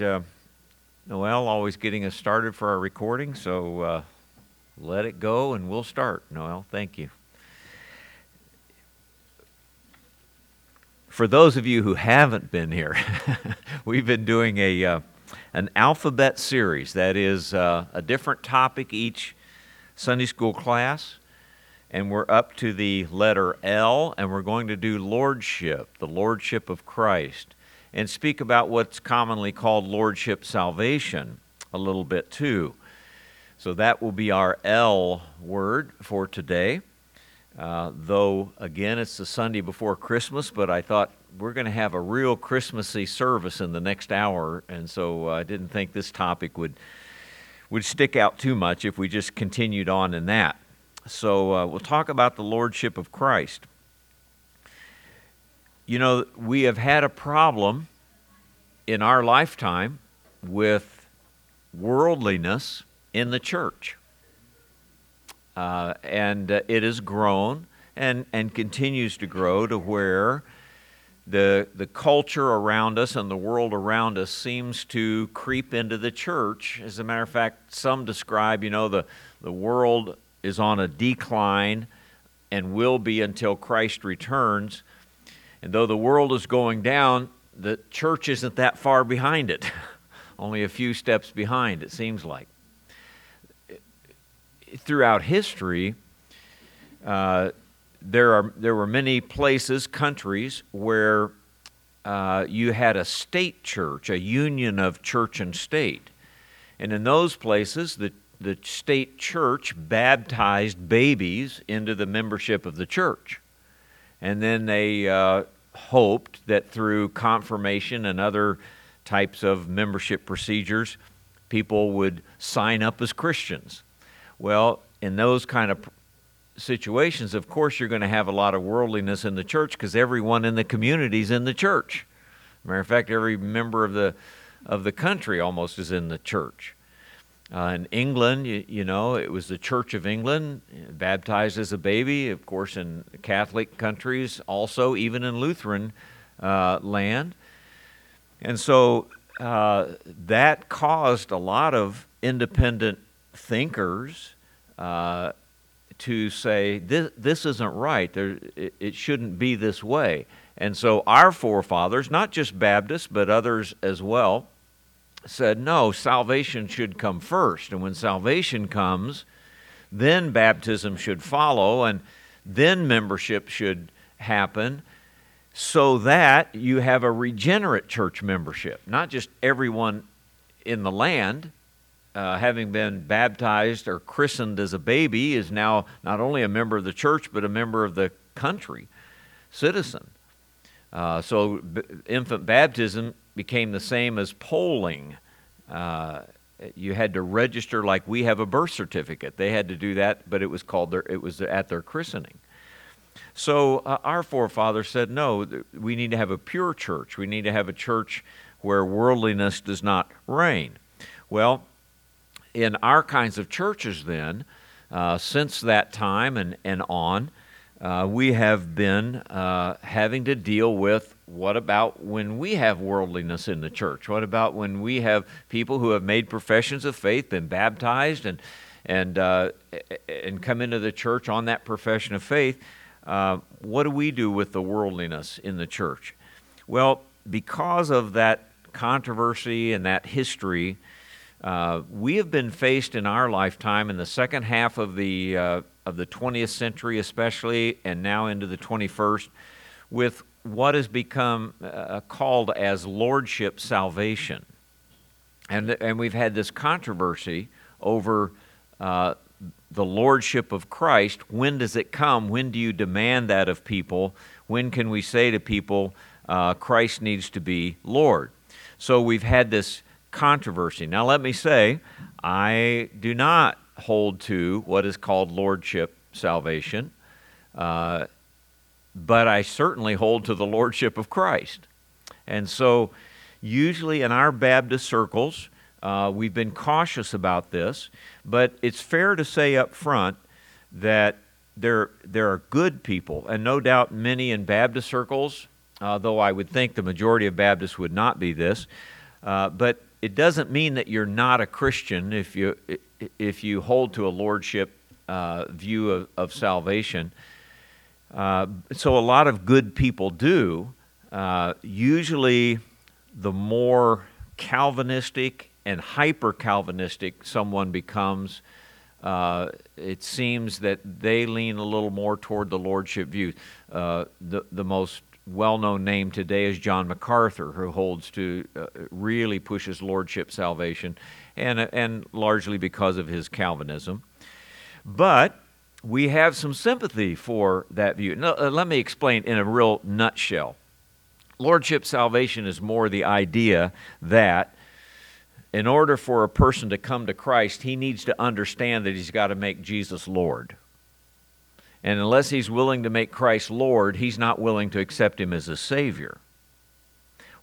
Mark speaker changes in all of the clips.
Speaker 1: uh, Noel always getting us started for our recording, so uh, let it go and we'll start. Noel, thank you. For those of you who haven't been here, we've been doing a uh, an alphabet series. That is uh, a different topic each Sunday school class, and we're up to the letter L, and we're going to do lordship, the lordship of Christ and speak about what's commonly called lordship salvation a little bit too. So that will be our L word for today. Uh, though, again, it's the Sunday before Christmas, but I thought we're going to have a real Christmassy service in the next hour, and so uh, I didn't think this topic would, would stick out too much if we just continued on in that. So uh, we'll talk about the Lordship of Christ. You know, we have had a problem in our lifetime with worldliness in the church. Uh, and uh, it has grown and, and continues to grow to where the, the culture around us and the world around us seems to creep into the church. As a matter of fact, some describe, you know, the, the world is on a decline and will be until Christ returns. And though the world is going down, the church isn't that far behind it, only a few steps behind, it seems like. Throughout history, uh, there, are, there were many places, countries, where uh, you had a state church, a union of church and state. And in those places, the, the state church baptized babies into the membership of the church. And then they uh, hoped that through confirmation and other types of membership procedures, people would sign up as Christians. Well, in those kind of situations, of course, you're going to have a lot of worldliness in the church because everyone in the community is in the church. Matter of fact, every member of the of the country almost is in the church. Uh, in England, you, you, know, it was the Church of England, baptized as a baby, of course, in Catholic countries, also, even in Lutheran uh, land. And so uh, that caused a lot of independent thinkers uh, to say, this, this isn't right, there, it, it shouldn't be this way. And so our forefathers, not just Baptists, but others as well, said, no, salvation should come first. And when salvation comes, then baptism should follow, and then membership should happen so that you have a regenerate church membership. Not just everyone in the land, uh, having been baptized or christened as a baby, is now not only a member of the church, but a member of the country, citizen. Uh, so, b- infant baptism became the same as polling. Uh, you had to register like we have a birth certificate. They had to do that, but it was called their, it was at their christening. So uh, our forefathers said, no, we need to have a pure church. We need to have a church where worldliness does not reign. Well, in our kinds of churches, then, uh, since that time and, and on, uh, we have been uh, having to deal with what about when we have worldliness in the church? What about when we have people who have made professions of faith, been baptized, and and uh, and come into the church on that profession of faith? Uh, what do we do with the worldliness in the church? Well, because of that controversy and that history, uh, we have been faced in our lifetime in the second half of the uh, of the 20th century, especially, and now into the 21st, with what has become uh, called as lordship salvation. And, and we've had this controversy over uh, the lordship of Christ. When does it come? When do you demand that of people? When can we say to people, uh, Christ needs to be Lord? So we've had this controversy. Now, let me say, I do not hold to what is called lordship salvation. Uh, but I certainly hold to the lordship of Christ. And so, usually in our Baptist circles, uh, we've been cautious about this, but it's fair to say up front that there, there are good people, and no doubt many in Baptist circles, uh, though I would think the majority of Baptists would not be this, uh, but it doesn't mean that you're not a Christian if you if you hold to a lordship uh, view of, of salvation. Uh, so a lot of good people do. Uh, usually, the more Calvinistic and hyper Calvinistic someone becomes, uh, it seems that they lean a little more toward the lordship view. Uh, the the most well-known name today is John MacArthur, who holds to uh, really pushes lordship salvation, and and largely because of his Calvinism. But we have some sympathy for that view. Now, uh, let me explain in a real nutshell. Lordship salvation is more the idea that in order for a person to come to Christ, he needs to understand that he's got to make Jesus Lord. And unless he's willing to make Christ Lord, he's not willing to accept him as a Savior.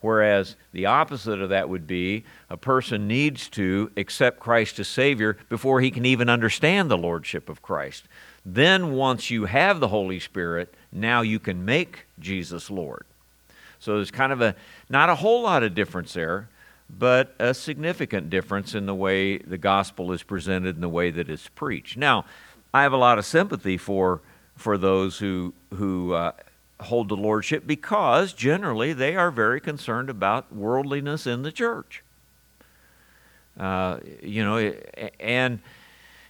Speaker 1: Whereas the opposite of that would be a person needs to accept Christ as Savior before he can even understand the Lordship of Christ. Then, once you have the Holy Spirit, now you can make Jesus Lord. So there's kind of a, not a whole lot of difference there, but a significant difference in the way the gospel is presented and the way that it's preached. Now, I have a lot of sympathy for, for those who, who uh, hold the lordship because generally they are very concerned about worldliness in the church. Uh, you know, and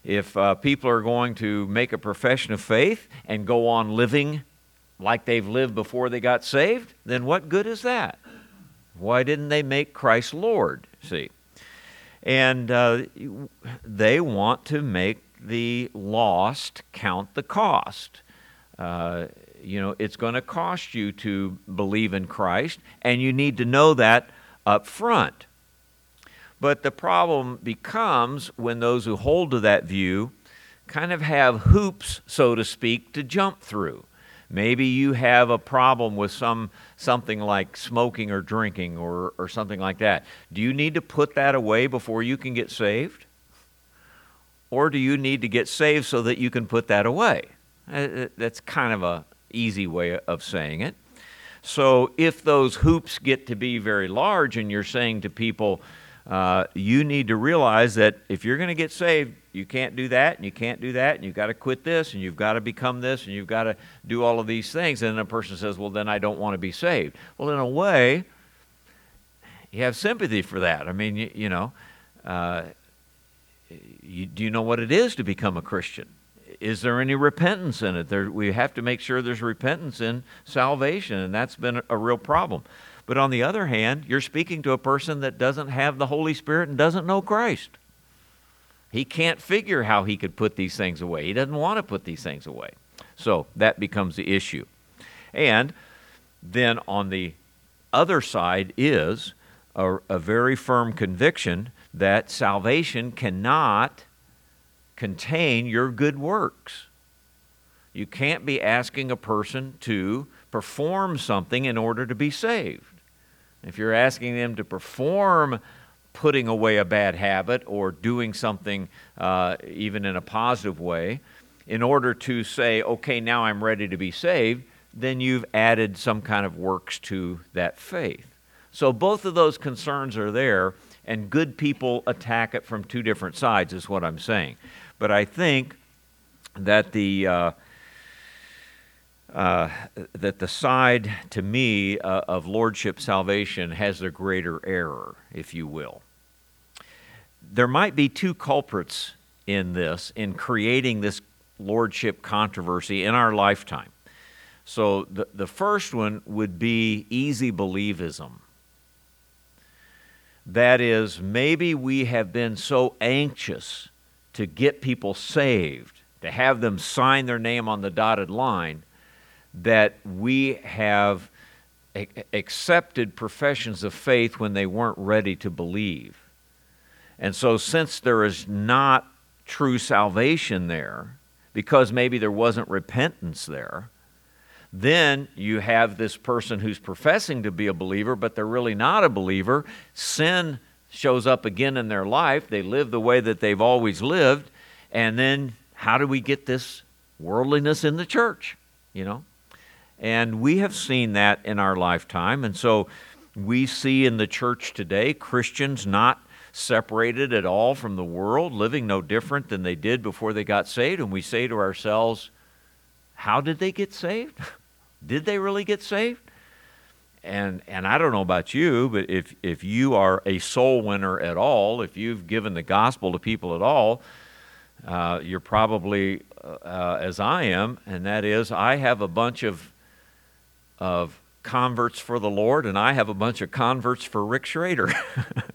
Speaker 1: if uh, people are going to make a profession of faith and go on living like they've lived before they got saved, then what good is that? Why didn't they make Christ Lord? See? And uh, they want to make the lost count the cost. Uh, you know, it's going to cost you to believe in Christ, and you need to know that up front. But the problem becomes when those who hold to that view kind of have hoops, so to speak, to jump through. Maybe you have a problem with some something like smoking or drinking or, or something like that. Do you need to put that away before you can get saved? Or do you need to get saved so that you can put that away? Uh, uh, that's kind of a, easy way of saying it. So if those hoops get to be very large and you're saying to people, uh, you need to realize that if you're going to get saved, you can't do that and you can't do that and you've got to quit this and you've got to become this and you've got to do all of these things. And a person says, well, then I don't want to be saved. Well, in a way, you have sympathy for that. I mean, you, you know, uh, you, do you know what it is to become a Christian? Is there any repentance in it? There, we have to make sure there's repentance in salvation, and that's been a, real problem. But on the other hand, you're speaking to a person that doesn't have the Holy Spirit and doesn't know Christ. He can't figure how he could put these things away. He doesn't want to put these things away. So that becomes the issue. And then on the other side is a, a very firm conviction that salvation cannot contain your good works. You can't be asking a person to perform something in order to be saved. If you're asking them to perform putting away a bad habit or doing something uh, even in a positive way, in order to say, okay, now I'm ready to be saved, then you've added some kind of works to that faith. So both of those concerns are there, and good people attack it from two different sides, is what I'm saying. But I think that the uh, uh, that the side to me uh, of lordship salvation has a greater error, if you will. There might be two culprits in this, in creating this lordship controversy in our lifetime. So the, the first one would be easy believism. That is, maybe we have been so anxious to get people saved, to have them sign their name on the dotted line, that we have accepted professions of faith when they weren't ready to believe. And so, since there is not true salvation there, because maybe there wasn't repentance there, then you have this person who's professing to be a believer, but they're really not a believer. Sin shows up again in their life. They live the way that they've always lived. And then how do we get this worldliness in the church? You know? And we have seen that in our lifetime. And so we see in the church today Christians not separated at all from the world, living no different than they did before they got saved. And we say to ourselves, how did they get saved? did they really get saved? And, and I don't know about you, but if, if you are a soul winner at all, if you've given the gospel to people at all, uh, you're probably uh, as I am, and that is I have a bunch of, of converts for the Lord, and I have a bunch of converts for Rick Schrader.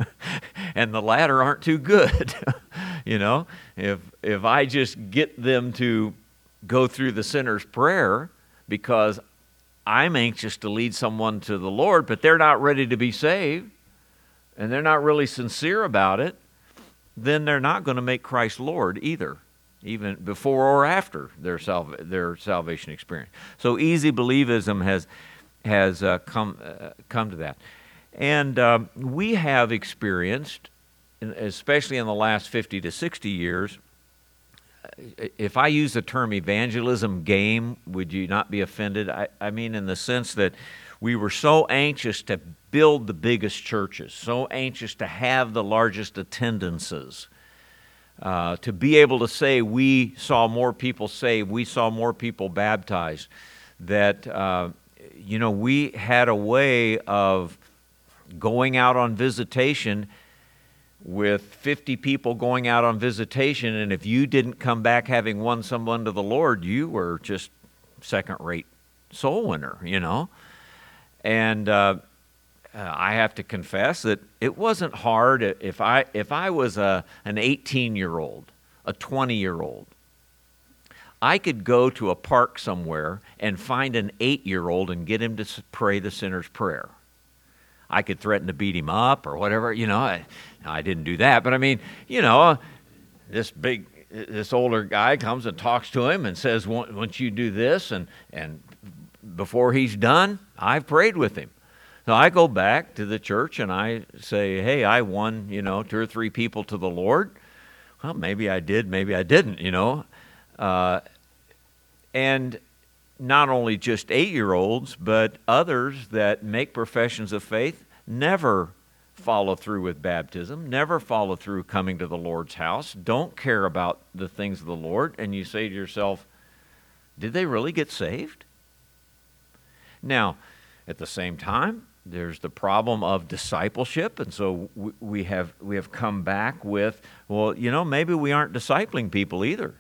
Speaker 1: and the latter aren't too good. you know, if, if I just get them to go through the sinner's prayer because I'm anxious to lead someone to the Lord, but they're not ready to be saved, and they're not really sincere about it, then they're not going to make Christ Lord either, even before or after their, their salvation experience. So easy believism has, has uh, come, uh, come to that. And um, we have experienced, especially in the last 50 to 60 years, if I use the term evangelism game, would you not be offended? I, I mean, in the sense that we were so anxious to build the biggest churches, so anxious to have the largest attendances, uh, to be able to say we saw more people saved, we saw more people baptized, that, uh, you know, we had a way of going out on visitation with 50 people going out on visitation, and if you didn't come back having won someone to the Lord, you were just second rate soul winner, you know? And uh, I have to confess that it wasn't hard if I, if I was a, an 18 year old, a 20 year old. I could go to a park somewhere and find an eight year old and get him to pray the sinner's prayer. I could threaten to beat him up or whatever. You know, I, I didn't do that, but I mean, you know, this big, this older guy comes and talks to him and says, "Once you do this," and and before he's done, I've prayed with him. So I go back to the church and I say, "Hey, I won, you know, two or three people to the Lord." Well, maybe I did, maybe I didn't, you know. Uh, and not only just eight year olds, but others that make professions of faith never follow through with baptism, never follow through coming to the Lord's house, don't care about the things of the Lord, and you say to yourself, did they really get saved? Now, at the same time, there's the problem of discipleship, and so we have we have come back with, well, you know, maybe we aren't discipling people either.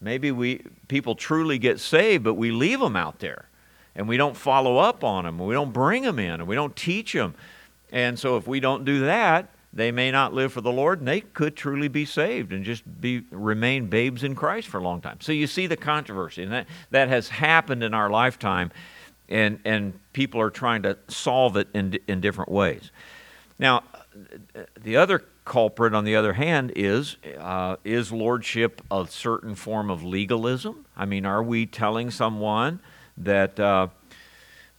Speaker 1: Maybe we people truly get saved, but we leave them out there, and we don't follow up on them, and we don't bring them in, and we don't teach them. And so, if we don't do that, they may not live for the Lord, and they could truly be saved and just be remain babes in Christ for a long time. So you see the controversy, and that that has happened in our lifetime, and and people are trying to solve it in in different ways. Now, the other culprit, on the other hand, is uh, is lordship a certain form of legalism? I mean, are we telling someone that uh,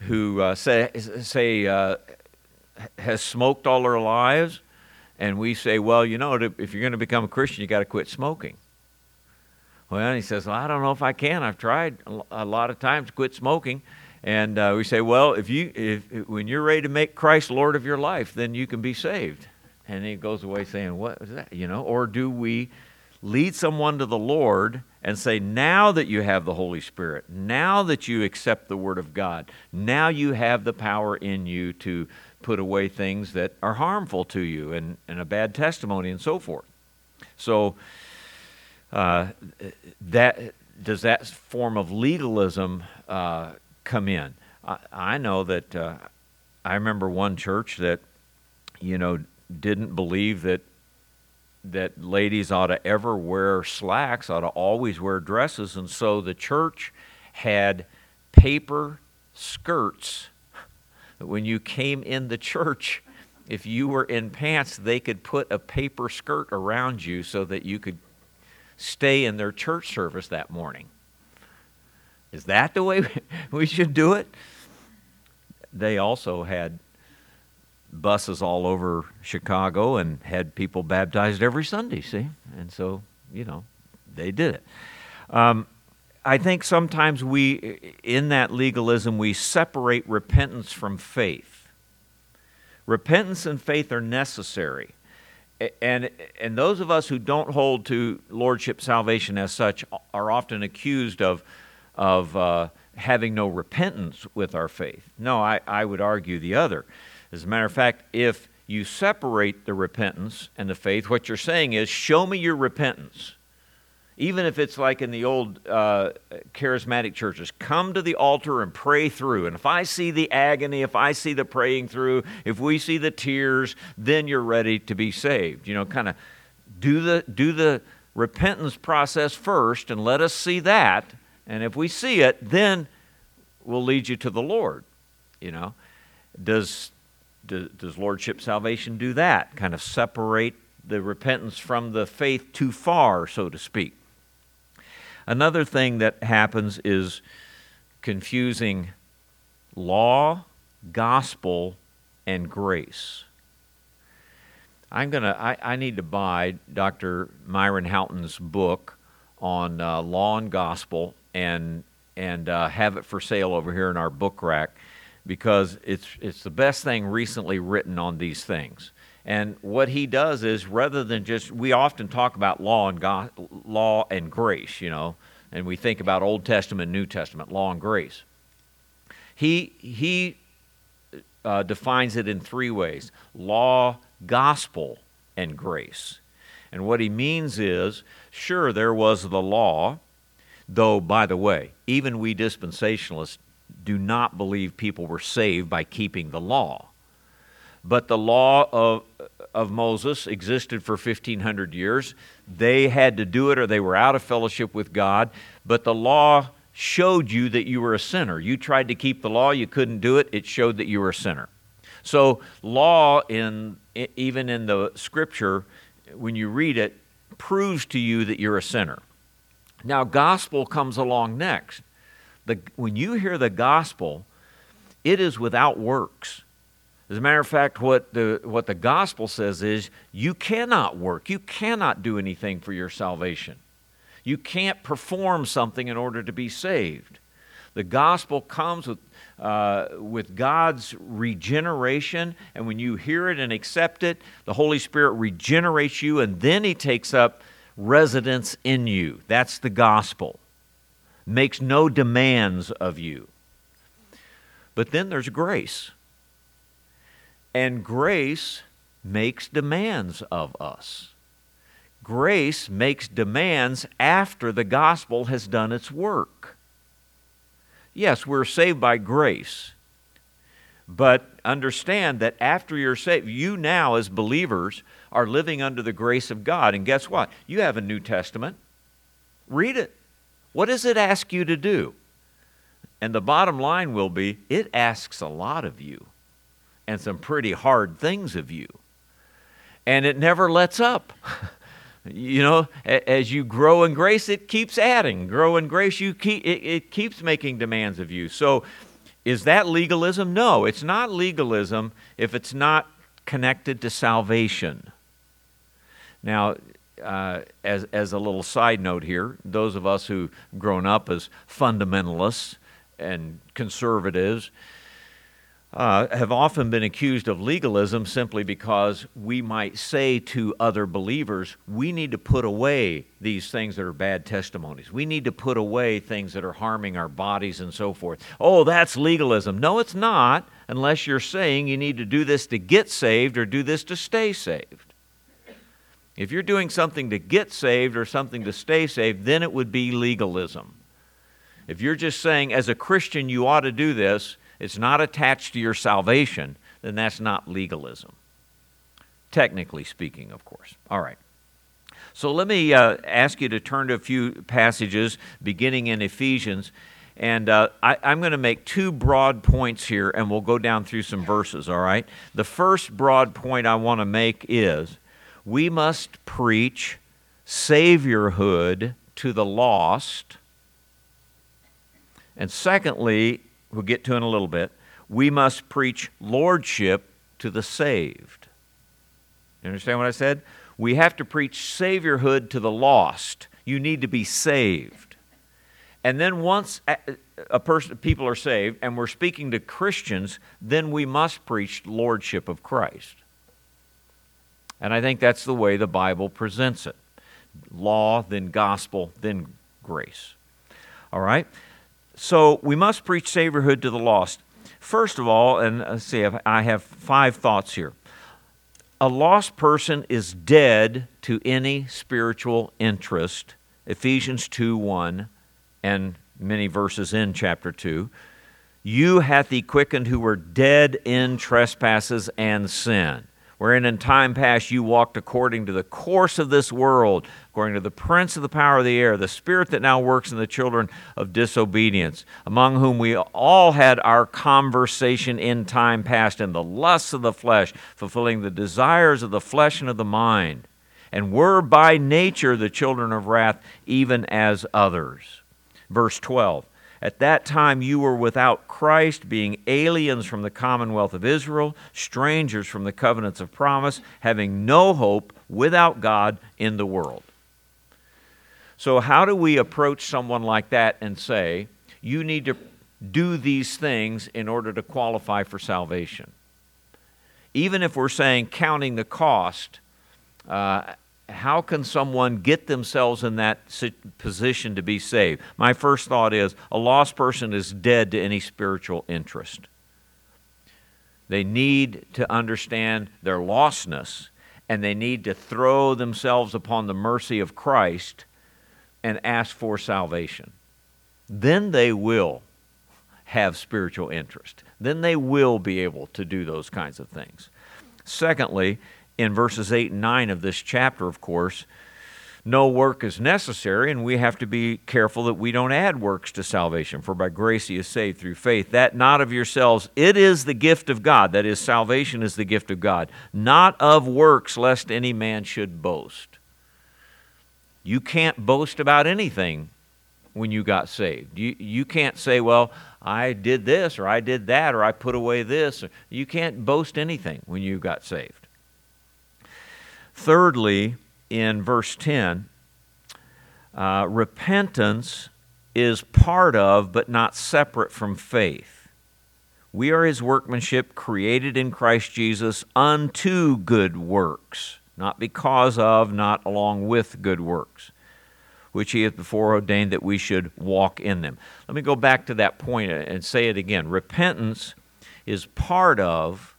Speaker 1: who uh, say say uh, has smoked all their lives, and we say, well, you know, if you're going to become a Christian, you got to quit smoking. Well, he says, well, I don't know if I can. I've tried a lot of times to quit smoking. And uh, we say, well, if you, if, when you're ready to make Christ Lord of your life, then you can be saved and he goes away saying, What is that? You know, or do we lead someone to the Lord and say, Now that you have the Holy Spirit, now that you accept the Word of God, now you have the power in you to put away things that are harmful to you and, and a bad testimony and so forth. So, uh, that does that form of legalism uh, come in? I, I know that uh, I remember one church that, you know, didn't believe that that ladies ought to ever wear slacks, ought to always wear dresses, and so the church had paper skirts. When you came in the church, if you were in pants, they could put a paper skirt around you so that you could stay in their church service that morning. Is that the way we should do it? They also had buses all over Chicago and had people baptized every Sunday, see? And so, you know, they did it. Um, I think sometimes we, in that legalism, we separate repentance from faith. repentance and faith are necessary. And, and those of us who don't hold to lordship salvation as such are often accused of, of uh, having no repentance with our faith. No, I, I would argue the other. As a matter of fact, if you separate the repentance and the faith, what you're saying is, show me your repentance. Even if it's like in the old uh, charismatic churches, come to the altar and pray through. And if I see the agony, if I see the praying through, if we see the tears, then you're ready to be saved. You know, kind of do the, do the repentance process first and let us see that. And if we see it, then we'll lead you to the Lord. You know, does, does, does Lordship salvation do that? Kind of separate the repentance from the faith too far, so to speak. Another thing that happens is confusing law, gospel, and grace. I'm gonna. I, I need to buy Dr. Myron Houghton's book on uh, law and gospel and and uh, have it for sale over here in our book rack because it's it's the best thing recently written on these things. And what he does is rather than just we often talk about law and God, law and grace, you know, and we think about Old Testament, New Testament, law and grace. He he uh, defines it in three ways: law, gospel, and grace. And what he means is, sure, there was the law, though, by the way, even we dispensationalists do not believe people were saved by keeping the law. But the law of, of Moses existed for 1,500 years. They had to do it or they were out of fellowship with God. But the law showed you that you were a sinner. You tried to keep the law, you couldn't do it, it showed that you were a sinner. So, law, in, even in the scripture, when you read it, proves to you that you're a sinner. Now, gospel comes along next. The, when you hear the gospel, it is without works. As a matter of fact, what the, what the gospel says is you cannot work, you cannot do anything for your salvation. You can't perform something in order to be saved. The gospel comes with, uh, with God's regeneration, and when you hear it and accept it, the Holy Spirit regenerates you, and then He takes up residence in you. That's the gospel. Makes no demands of you. But then there's grace. And grace makes demands of us. Grace makes demands after the gospel has done its work. Yes, we're saved by grace. But understand that after you're saved, you now, as believers, are living under the grace of God. And guess what? You have a New Testament. Read it. What does it ask you to do? And the bottom line will be it asks a lot of you and some pretty hard things of you. And it never lets up. you know, as you grow in grace, it keeps adding. Grow in grace, you keep, it, it keeps making demands of you. So, is that legalism? No, it's not legalism if it's not connected to salvation. Now, uh, as, as a little side note here, those of us who've grown up as fundamentalists and conservatives, uh, have often been accused of legalism simply because we might say to other believers, we need to put away these things that are bad testimonies. We need to put away things that are harming our bodies and so forth. Oh, that's legalism. No, it's not, unless you're saying you need to do this to get saved or do this to stay saved. If you're doing something to get saved or something to stay saved, then it would be legalism. If you're just saying, as a Christian, you ought to do this, it's not attached to your salvation, then that's not legalism. Technically speaking, of course. All right. So let me uh, ask you to turn to a few passages beginning in Ephesians. And uh, I, am going to make two broad points here, and we'll go down through some verses, all right? The first broad point I want to make is we must preach Saviorhood to the lost. And secondly, we'll get to in a little bit, we must preach lordship to the saved. You understand what I said? We have to preach saviorhood to the lost. You need to be saved. And then once a person, people are saved and we're speaking to Christians, then we must preach lordship of Christ. And I think that's the way the Bible presents it law, then gospel, then grace. All right? So we must preach saviorhood to the lost. First of all, and let's see, I have five thoughts here. A lost person is dead to any spiritual interest. Ephesians 2 1 and many verses in chapter 2. You hath he quickened who were dead in trespasses and sin wherein in time past you walked according to the course of this world, according to the prince of the power of the air, the spirit that now works in the children of disobedience, among whom we all had our conversation in time past in the lusts of the flesh, fulfilling the desires of the flesh and of the mind, and were by nature the children of wrath, even as others. Verse 12. At that time you were without Christ, being aliens from the commonwealth of Israel, strangers from the covenants of promise, having no hope without God in the world. So, how do we approach someone like that and say, you need to do these things in order to qualify for salvation? Even if we're saying counting the cost, uh, how can someone get themselves in that position to be saved? My first thought is a lost person is dead to any spiritual interest. They need to understand their lostness and they need to throw themselves upon the mercy of Christ and ask for salvation. Then they will have spiritual interest. Then they will be able to do those kinds of things. Secondly, in verses 8 and 9 of this chapter, of course, no work is necessary, and we have to be careful that we don't add works to salvation. For by grace he is saved through faith, that not of yourselves, it is the gift of God. That is, salvation is the gift of God, not of works, lest any man should boast. You can't boast about anything when you got saved. You, you can't say, well, I did this, or I did that, or I put away this. You can't boast anything when you got saved. Thirdly, in verse 10, uh, repentance is part of but not separate from faith. We are his workmanship created in Christ Jesus unto good works, not because of, not along with good works, which he hath before ordained that we should walk in them. Let me go back to that point and say it again. Repentance is part of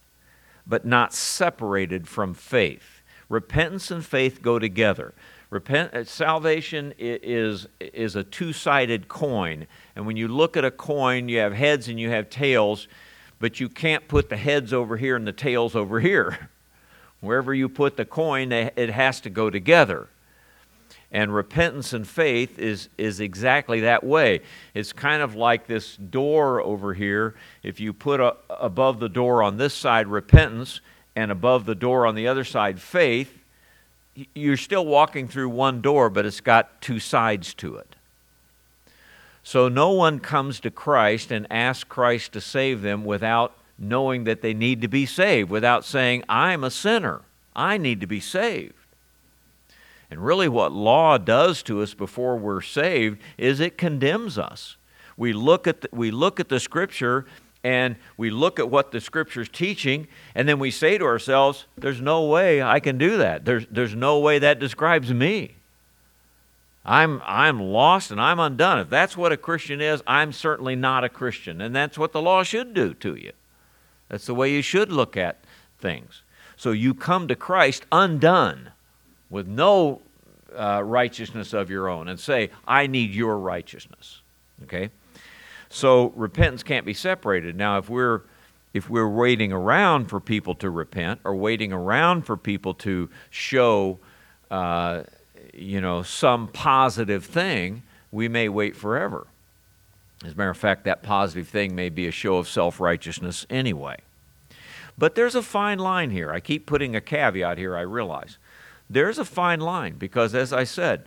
Speaker 1: but not separated from faith. Repentance and faith go together. Repent, uh, salvation is, is a two sided coin. And when you look at a coin, you have heads and you have tails, but you can't put the heads over here and the tails over here. Wherever you put the coin, it has to go together. And repentance and faith is, is exactly that way. It's kind of like this door over here. If you put a, above the door on this side repentance, and above the door on the other side, faith, you're still walking through one door, but it's got two sides to it. So no one comes to Christ and asks Christ to save them without knowing that they need to be saved, without saying, I'm a sinner. I need to be saved. And really, what law does to us before we're saved is it condemns us. We look at the, we look at the scripture and we look at what the scripture's teaching, and then we say to ourselves, There's no way I can do that. There's, there's no way that describes me. I'm, I'm lost and I'm undone. If that's what a Christian is, I'm certainly not a Christian. And that's what the law should do to you. That's the way you should look at things. So you come to Christ undone with no uh, righteousness of your own and say, I need your righteousness. Okay? So repentance can't be separated. Now, if we're if we're waiting around for people to repent or waiting around for people to show, uh, you know, some positive thing, we may wait forever. As a matter of fact, that positive thing may be a show of self righteousness anyway. But there's a fine line here. I keep putting a caveat here, I realize. There's a fine line because, as I said,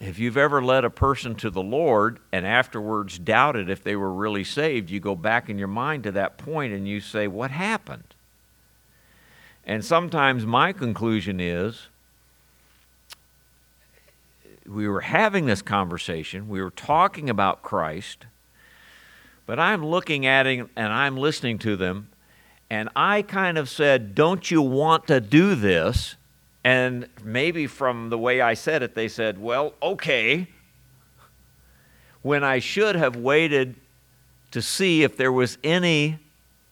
Speaker 1: if you've ever led a person to the Lord and afterwards doubted if they were really saved, you go back in your mind to that point and you say, What happened? And sometimes my conclusion is we were having this conversation, we were talking about Christ, But I'm looking at him and I'm listening to them, and I kind of said, Don't you want to do this? And maybe from the way I said it, they said, Well, okay. When I should have waited to see if there was any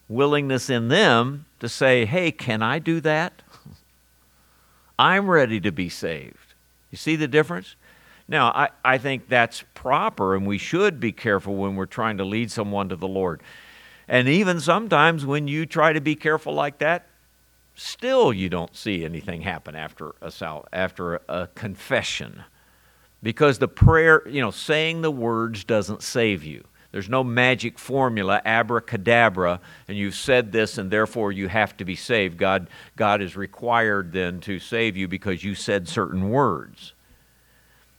Speaker 1: willingness in them to say, Hey, can I do that? I'm ready to be saved. You see the difference? Now, I, I think that's proper, and we should be careful when we're trying to lead someone to the Lord. And even sometimes when you try to be careful like that, still you don't see anything happen after a, after a confession. Because the prayer, you know, saying the words doesn't save you. There's no magic formula, abracadabra, and you've said this and therefore you have to be saved. God, God is required then to save you because you said certain words.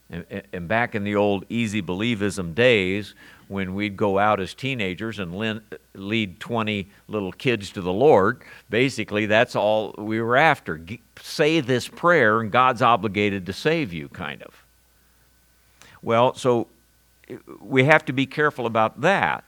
Speaker 1: And, and back in the old easy believism days, when we'd go out as teenagers and lead 20 little kids to the Lord, basically that's all we were after. Say this prayer, and God's obligated to save you, kind of. Well, so we have to be careful about that.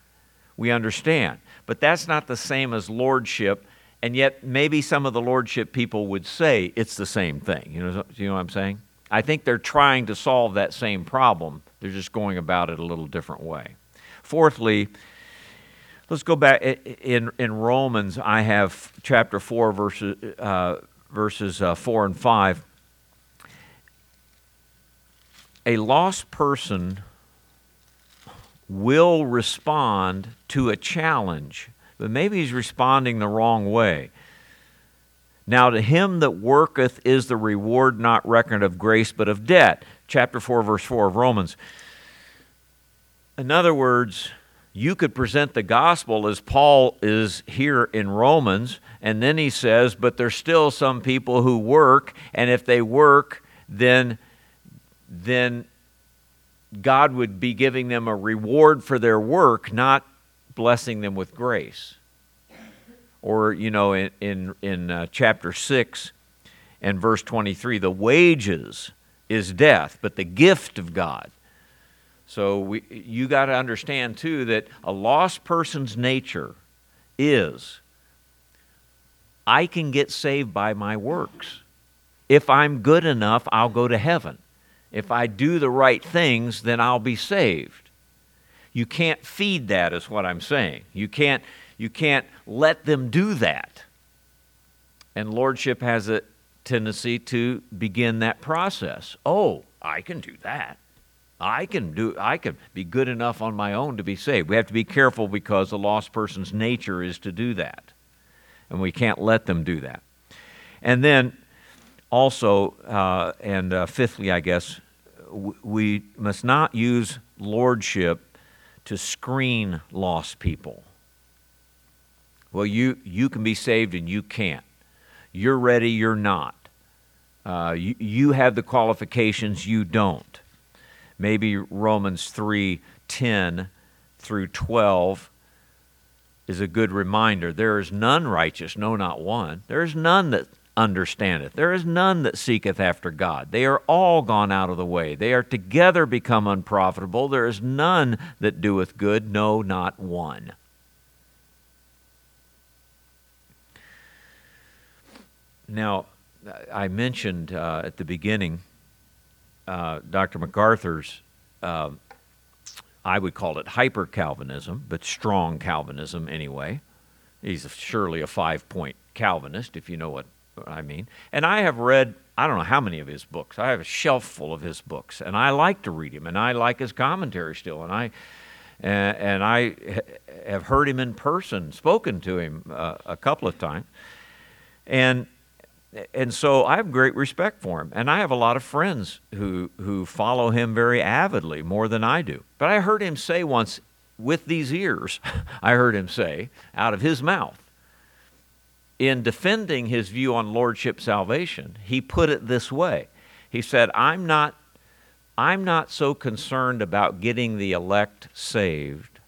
Speaker 1: We understand. But that's not the same as lordship, and yet maybe some of the lordship people would say it's the same thing. You know, you know what I'm saying? I think they're trying to solve that same problem. They're just going about it a little different way. Fourthly, let's go back in in Romans. I have chapter four verses uh, verses uh, four and five. A lost person will respond to a challenge, but maybe he's responding the wrong way. Now, to him that worketh is the reward not reckoned of grace, but of debt. Chapter 4, verse 4 of Romans. In other words, you could present the gospel as Paul is here in Romans, and then he says, but there's still some people who work, and if they work, then, then God would be giving them a reward for their work, not blessing them with grace. Or, you know, in, in, in uh, chapter 6 and verse 23, the wages is death, but the gift of God. So we, you got to understand, too, that a lost person's nature is I can get saved by my works. If I'm good enough, I'll go to heaven. If I do the right things, then I'll be saved. You can't feed that, is what I'm saying. You can't you can't let them do that. And lordship has a tendency to begin that process. Oh, I can do that. I can do I can be good enough on my own to be saved. We have to be careful because a lost person's nature is to do that. And we can't let them do that. And then also, uh, and uh, fifthly, I guess, we must not use lordship to screen lost people. Well, you, you can be saved and you can't. You're ready, you're not. Uh, you, you have the qualifications, you don't. Maybe Romans 3 10 through 12 is a good reminder. There is none righteous, no, not one. There is none that understandeth. There is none that seeketh after God. They are all gone out of the way. They are together become unprofitable. There is none that doeth good, no, not one. Now, I mentioned uh, at the beginning uh, Dr. MacArthur's, uh, I would call it hyper Calvinism, but strong Calvinism anyway. He's surely a five point Calvinist, if you know what I mean. And I have read, I don't know how many of his books. I have a shelf full of his books, and I like to read him, and I like his commentary still. And I, and, and I have heard him in person, spoken to him uh, a couple of times. And and so I have great respect for him. And I have a lot of friends who, who follow him very avidly, more than I do. But I heard him say once, with these ears, I heard him say, out of his mouth, in defending his view on lordship salvation, he put it this way. He said, I'm not, I'm not so concerned about getting the elect saved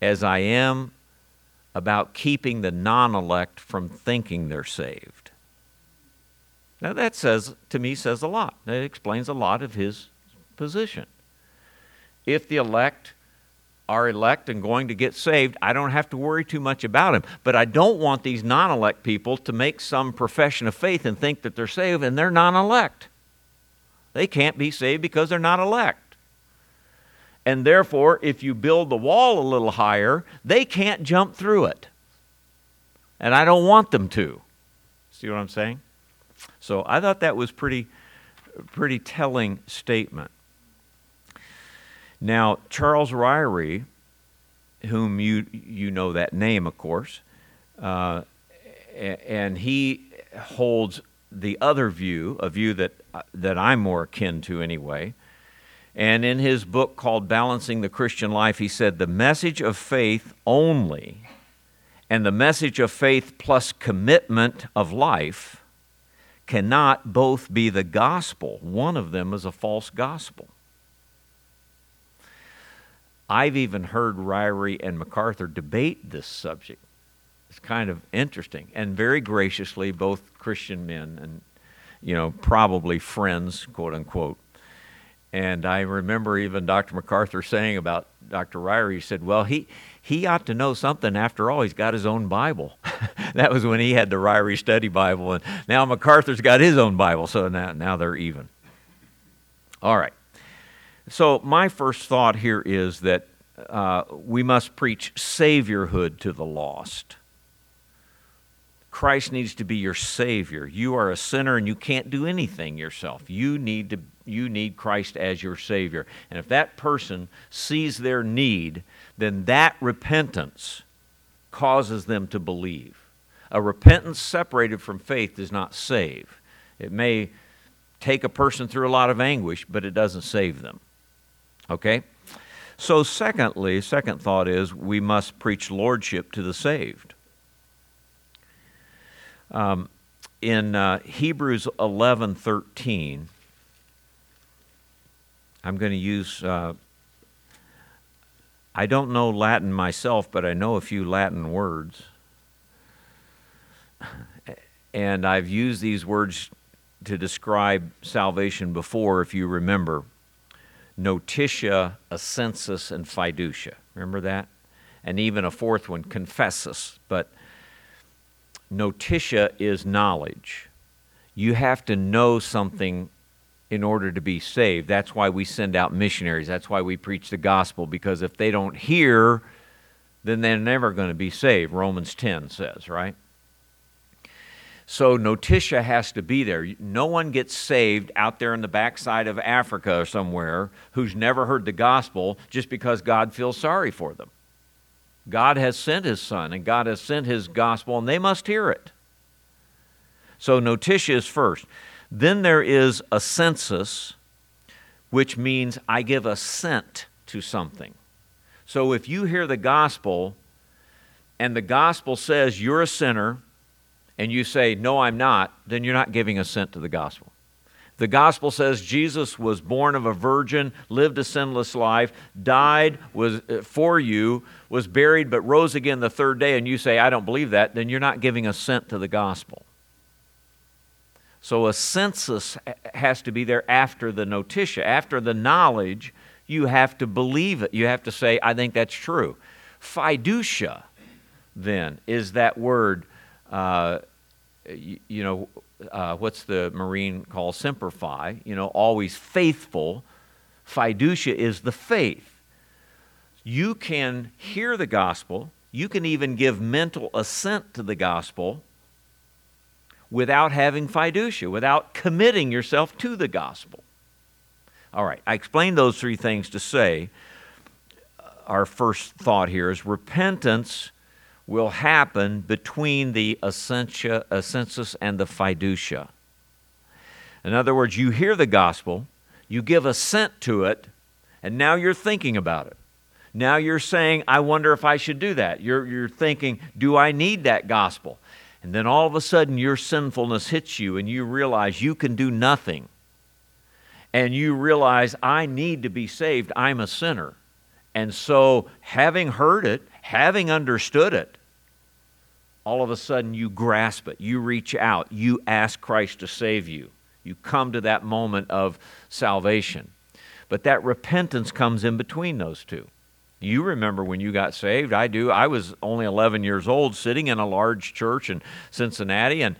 Speaker 1: as I am about keeping the non elect from thinking they're saved. Now that says to me says a lot. That explains a lot of his position. If the elect are elect and going to get saved, I don't have to worry too much about them. But I don't want these non elect people to make some profession of faith and think that they're saved and they're non elect. They can't be saved because they're not elect. And therefore, if you build the wall a little higher, they can't jump through it. And I don't want them to. See what I'm saying? So I thought that was pretty pretty telling statement. Now, Charles Ryrie, whom you, you know that name, of course, uh, and he holds the other view, a view that, that I'm more akin to anyway. And in his book called Balancing the Christian Life, he said the message of faith only and the message of faith plus commitment of life cannot both be the gospel. One of them is a false gospel. I've even heard Ryrie and MacArthur debate this subject. It's kind of interesting. And very graciously, both Christian men and, you know, probably friends, quote unquote. And I remember even Dr. MacArthur saying about Dr. Ryrie, he said, well, he, he ought to know something. After all, he's got his own Bible. that was when he had the Ryrie Study Bible, and now MacArthur's got his own Bible, so now, now they're even. All right. So, my first thought here is that uh, we must preach Saviorhood to the lost. Christ needs to be your Savior. You are a sinner and you can't do anything yourself. You need, to, you need Christ as your Savior. And if that person sees their need, then that repentance causes them to believe. A repentance separated from faith does not save. It may take a person through a lot of anguish, but it doesn't save them. Okay? So, secondly, second thought is we must preach lordship to the saved. Um, in uh, Hebrews 11 13, I'm going to use, uh, I don't know Latin myself, but I know a few Latin words. And I've used these words to describe salvation before, if you remember notitia, assensus, and fiducia. Remember that? And even a fourth one, confessus. But notitia is knowledge. You have to know something in order to be saved. That's why we send out missionaries. That's why we preach the gospel, because if they don't hear, then they're never going to be saved, Romans 10 says, right? So notitia has to be there. No one gets saved out there in the backside of Africa or somewhere who's never heard the gospel just because God feels sorry for them. God has sent his son and God has sent his gospel and they must hear it. So notitia is first. Then there is assensus, which means I give assent to something. So if you hear the gospel and the gospel says you're a sinner, and you say, No, I'm not, then you're not giving assent to the gospel. The gospel says Jesus was born of a virgin, lived a sinless life, died was uh, for you, was buried but rose again the third day and you say I don't believe that, then you're not giving assent to the gospel. So assensus has to be there after the notitia, after the knowledge, you have to believe it. You have to say I think that's true. Fiducia then is that word uh, you, you, know, uh, what's the Marine call semper you know, always faithful. Fiducia is the faith. You can hear the gospel, you can even give mental assent to the gospel without having fiducia, without committing yourself to the gospel. All right, I explained those three things to say uh, our first thought here is repentance will happen between the essentia, assensus and the fiducia. In other words, you hear the gospel, you give assent to it, and now you're thinking about it. Now you're saying, I wonder if I should do that. You're, you're thinking, do I need that gospel? And then all of a sudden your sinfulness hits you and you realize you can do nothing. And you realize, I need to be saved. I'm a sinner. And so, having heard it, having understood it, all of a sudden you grasp it, you reach out, you ask Christ to save you. You come to that moment of salvation. But that repentance comes in between those two. You remember when you got saved. I do. I was only 11 years old, sitting in a large church in Cincinnati, and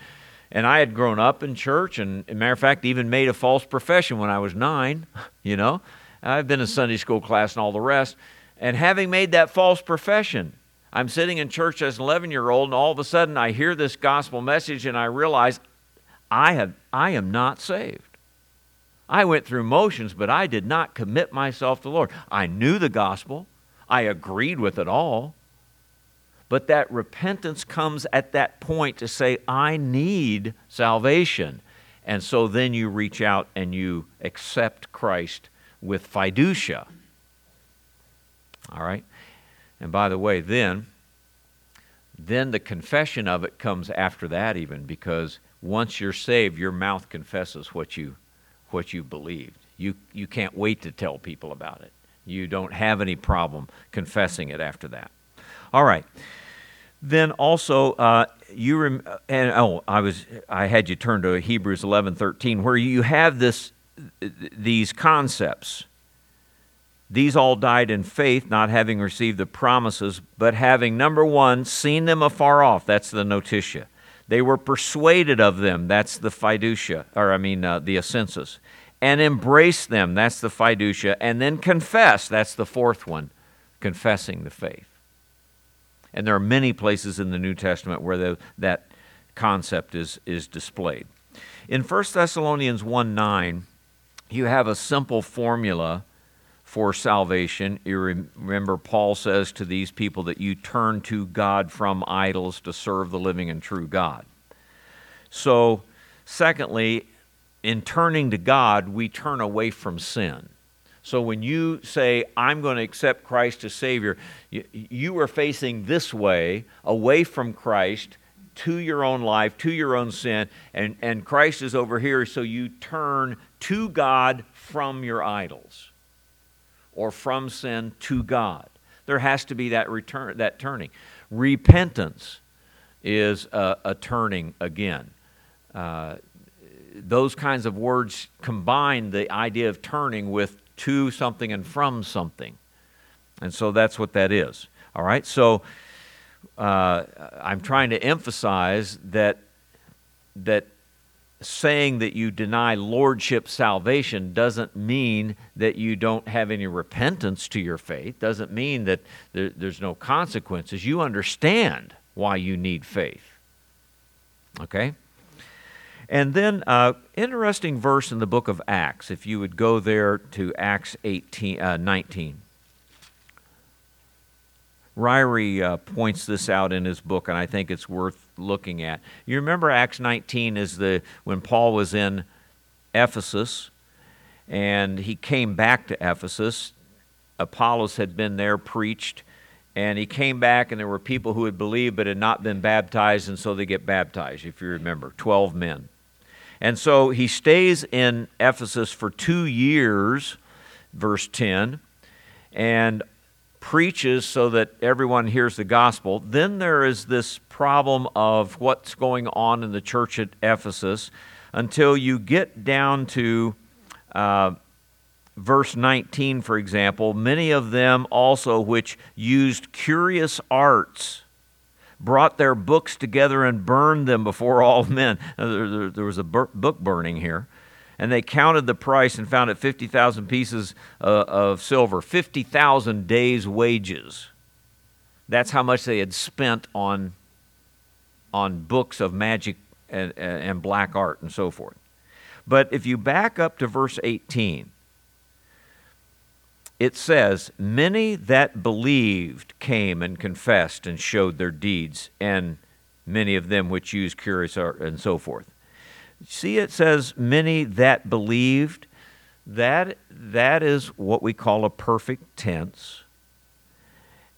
Speaker 1: and I had grown up in church, and, matter of fact, even made a false profession when I was nine. You know, I've been in Sunday school class and all the rest. And having made that false profession, I'm sitting in church as an 11 year old, and all of a sudden I hear this gospel message, and I realize I, have, I am not saved. I went through motions, but I did not commit myself to the Lord. I knew the gospel, I agreed with it all. But that repentance comes at that point to say, I need salvation. And so then you reach out and you accept Christ with fiducia. All right? And by the way, then, then the confession of it comes after that even because once you're saved, your mouth confesses what you what you believed. You you can't wait to tell people about it. You don't have any problem confessing it after that. All right. Then also, uh, you rem- and oh, I was I had you turn to Hebrews eleven thirteen, where you have this these concepts. These all died in faith, not having received the promises, but having number one seen them afar off. That's the notitia. They were persuaded of them. That's the fiducia, or I mean uh, the assensus, and embrace them. That's the fiducia, and then confess. That's the fourth one, confessing the faith. And there are many places in the New Testament where the, that concept is, is displayed. In 1 Thessalonians 1 9, you have a simple formula for salvation. You remember, Paul says to these people that you turn to God from idols to serve the living and true God. So, secondly, in turning to God, we turn away from sin. So when you say, I'm going to accept Christ as Savior, you, are facing this way, away from Christ, to your own life, to your own sin, and, and Christ is over here, so you turn to God from your idols or from sin to God. There has to be that return, that turning. Repentance is a, a turning again. Uh, those kinds of words combine the idea of turning with to something and from something. And so that's what that is. All right? So uh, I'm trying to emphasize that, that saying that you deny lordship salvation doesn't mean that you don't have any repentance to your faith, doesn't mean that there, there's no consequences. You understand why you need faith. Okay? And then, uh, interesting verse in the book of Acts, if you would go there to Acts 18, uh, 19. Ryrie uh, points this out in his book, and I think it's worth looking at. You remember Acts 19 is the when Paul was in Ephesus, and he came back to Ephesus. Apollos had been there, preached, and he came back, and there were people who had believed but had not been baptized, and so they get baptized, if you remember 12 men. And so he stays in Ephesus for two years, verse 10, and preaches so that everyone hears the gospel. Then there is this problem of what's going on in the church at Ephesus until you get down to uh, verse 19, for example. Many of them also, which used curious arts brought their books together and burned them before all men. There, there was a book burning here. And they counted the price and found it 50,000 pieces uh, of silver, 50,000 days' wages. That's how much they had spent on, on books of magic and, and black art and so forth. But if you back up to verse 18, it says, Many that believed came and confessed and showed their deeds, and many of them which used curious art and so forth. See, it says, Many that believed. That, that is what we call a perfect tense.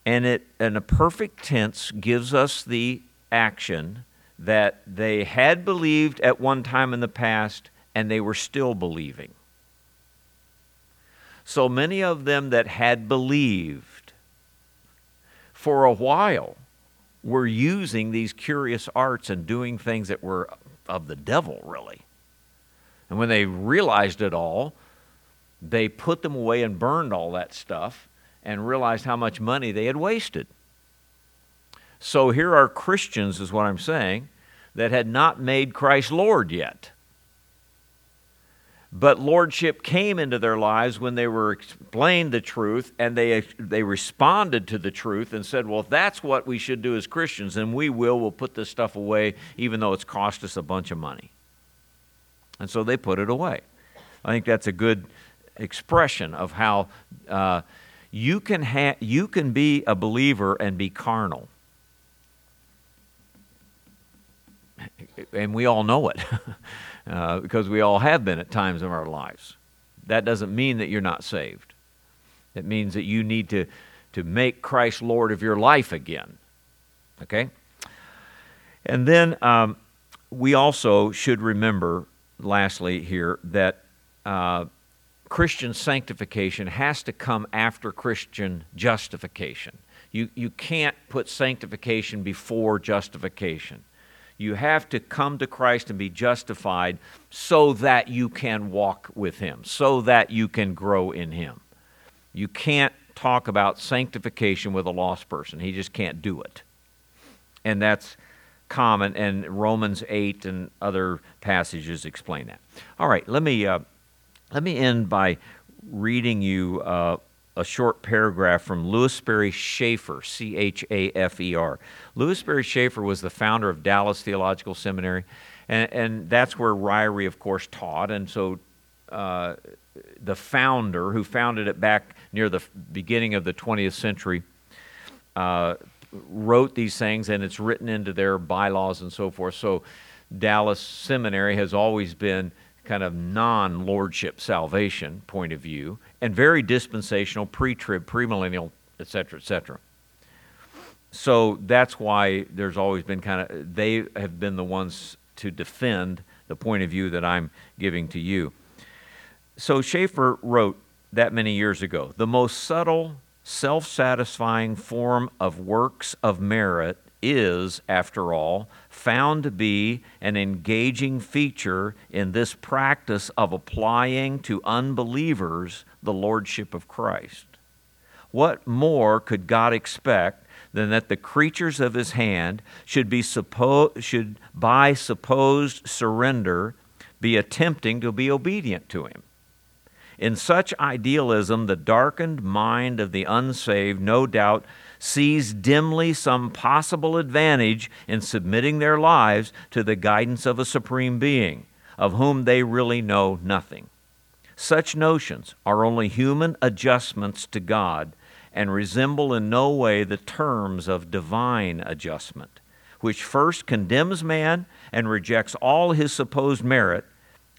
Speaker 1: And, it, and a perfect tense gives us the action that they had believed at one time in the past and they were still believing. So many of them that had believed for a while were using these curious arts and doing things that were of the devil, really. And when they realized it all, they put them away and burned all that stuff and realized how much money they had wasted. So here are Christians, is what I'm saying, that had not made Christ Lord yet. But lordship came into their lives when they were explained the truth and they, they responded to the truth and said, Well, that's what we should do as Christians, and we will. We'll put this stuff away, even though it's cost us a bunch of money. And so they put it away. I think that's a good expression of how uh, you, can ha- you can be a believer and be carnal. And we all know it. uh, because we all have been at times in our lives. That doesn't mean that you're not saved. It means that you need to, to make Christ Lord of your life again. Okay? And then um, we also should remember, lastly, here, that uh, Christian sanctification has to come after Christian justification. You, you can't put sanctification before justification. You have to come to Christ and be justified so that you can walk with Him, so that you can grow in Him. You can't talk about sanctification with a lost person, he just can't do it. And that's common, and Romans 8 and other passages explain that. All right, let me, uh, let me end by reading you uh, a short paragraph from Lewis Sperry Chafer, C H A F E R. Lewis Sperry Chafer was the founder of Dallas Theological Seminary, and, and that's where Ryrie, of course, taught. And so uh, the founder, who founded it back near the beginning of the 20th century, uh, wrote these things, and it's written into their bylaws and so forth. So Dallas Seminary has always been kind of non lordship salvation point of view and very dispensational, pre trib, premillennial, et cetera, et cetera. So that's why there's always been kind of, they have been the ones to defend the point of view that I'm giving to you. So Chafer wrote that many years ago the most subtle, self satisfying form of works of merit is, after all, found to be an engaging feature in this practice of applying to unbelievers the Lordship of Christ. What more could God expect than that the creatures of his hand should, be suppo- should by supposed surrender be attempting to be obedient to him? In such idealism, the darkened mind of the unsaved no doubt sees dimly some possible advantage in submitting their lives to the guidance of a supreme being, of whom they really know nothing. Such notions are only human adjustments to God and resemble in no way the terms of divine adjustment, which first condemns man and rejects all his supposed merit,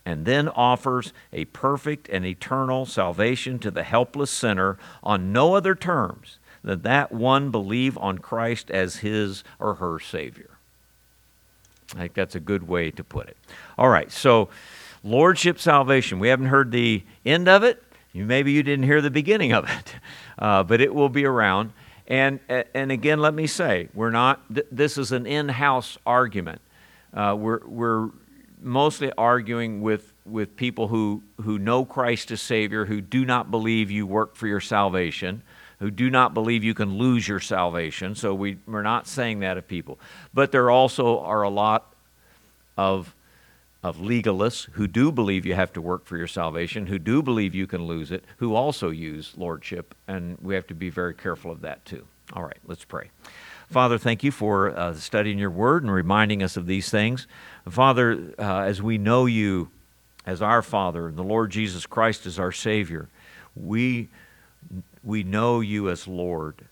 Speaker 1: and then offers a perfect and eternal salvation to the helpless sinner on no other terms than that one believe on Christ as his or her Savior. I think that's a good way to put it. All right, so Lordship salvation. We haven't heard the end of it. Maybe you didn't hear the beginning of it, uh, but it will be around. And, and again, let me say, we're not, th- this is an in house argument. Uh, we're, we're mostly arguing with, with people who, who know Christ as Savior, who do not believe you work for your salvation, who do not believe you can lose your salvation. So we, we're not saying that of people. But there also are a lot of of legalists who do believe you have to work for your salvation, who do believe you can lose it, who also use lordship, and we have to be very careful of that too. All right, let's pray. Father, thank you for uh, studying your word and reminding us of these things. Father, uh, as we know you as our Father and the Lord Jesus Christ as our Savior, we, we know you as Lord,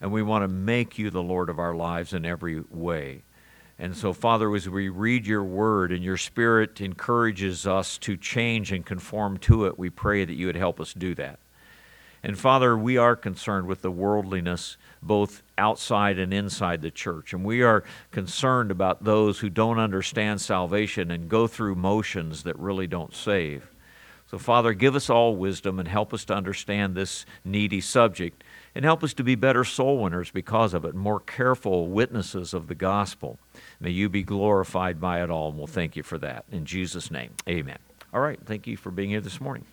Speaker 1: and we want to make you the Lord of our lives in every way. And so, Father, as we read your word and your spirit encourages us to change and conform to it, we pray that you would help us do that. And Father, we are concerned with the worldliness both outside and inside the church. And we are concerned about those who don't understand salvation and go through motions that really don't save. So, Father, give us all wisdom and help us to understand this needy subject and help us to be better soul winners because of it, more careful witnesses of the gospel. May you be glorified by it all, and we'll thank you for that. In Jesus' name, amen. All right, thank you for being here this morning.